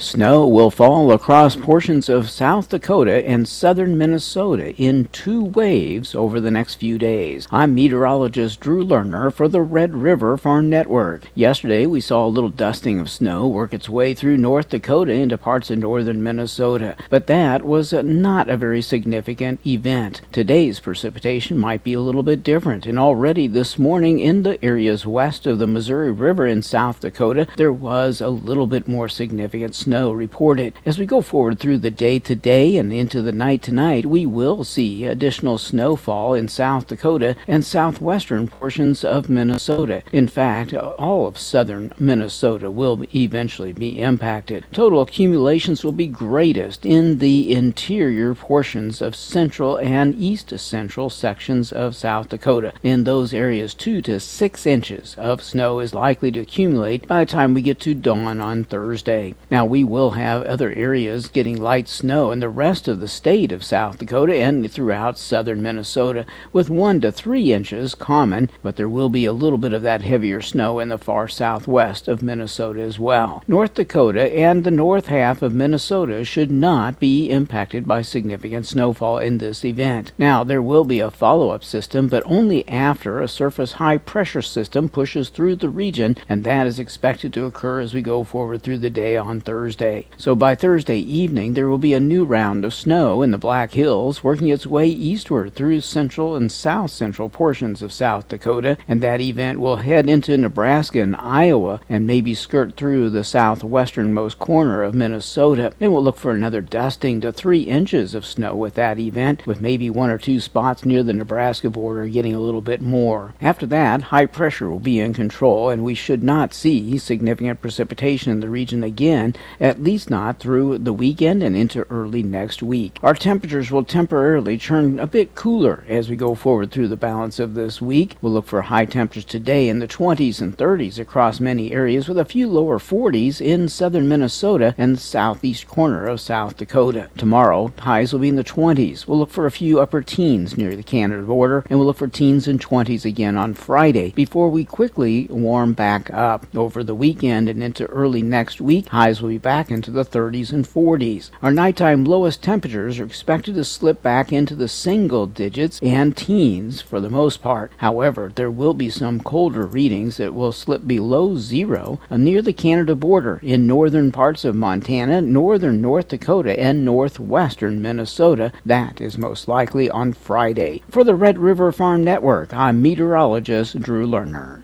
Snow will fall across portions of South Dakota and southern Minnesota in two waves over the next few days. I'm meteorologist Drew Lerner for the Red River Farm Network. Yesterday, we saw a little dusting of snow work its way through North Dakota into parts of northern Minnesota, but that was not a very significant event. Today's precipitation might be a little bit different, and already this morning in the areas west of the Missouri River in South Dakota, there was a little bit more significant snow snow reported. As we go forward through the day today and into the night tonight, we will see additional snowfall in South Dakota and southwestern portions of Minnesota. In fact, all of southern Minnesota will eventually be impacted. Total accumulations will be greatest in the interior portions of central and east central sections of South Dakota. In those areas, 2 to 6 inches of snow is likely to accumulate by the time we get to dawn on Thursday. Now, we we will have other areas getting light snow in the rest of the state of South Dakota and throughout southern Minnesota, with one to three inches common, but there will be a little bit of that heavier snow in the far southwest of Minnesota as well. North Dakota and the north half of Minnesota should not be impacted by significant snowfall in this event. Now, there will be a follow up system, but only after a surface high pressure system pushes through the region, and that is expected to occur as we go forward through the day on Thursday. Thursday. So by Thursday evening, there will be a new round of snow in the Black Hills working its way eastward through central and south central portions of South Dakota, and that event will head into Nebraska and Iowa and maybe skirt through the southwesternmost corner of Minnesota. Then we'll look for another dusting to three inches of snow with that event, with maybe one or two spots near the Nebraska border getting a little bit more. After that, high pressure will be in control, and we should not see significant precipitation in the region again at least not through the weekend and into early next week. Our temperatures will temporarily turn a bit cooler as we go forward through the balance of this week. We'll look for high temperatures today in the 20s and 30s across many areas, with a few lower 40s in southern Minnesota and the southeast corner of South Dakota. Tomorrow, highs will be in the 20s. We'll look for a few upper teens near the Canada border, and we'll look for teens and 20s again on Friday before we quickly warm back up. Over the weekend and into early next week, highs will be back back into the 30s and 40s. Our nighttime lowest temperatures are expected to slip back into the single digits and teens for the most part. However, there will be some colder readings that will slip below zero uh, near the Canada border in northern parts of Montana, northern North Dakota, and northwestern Minnesota. That is most likely on Friday. For the Red River Farm Network, I'm meteorologist Drew Lerner.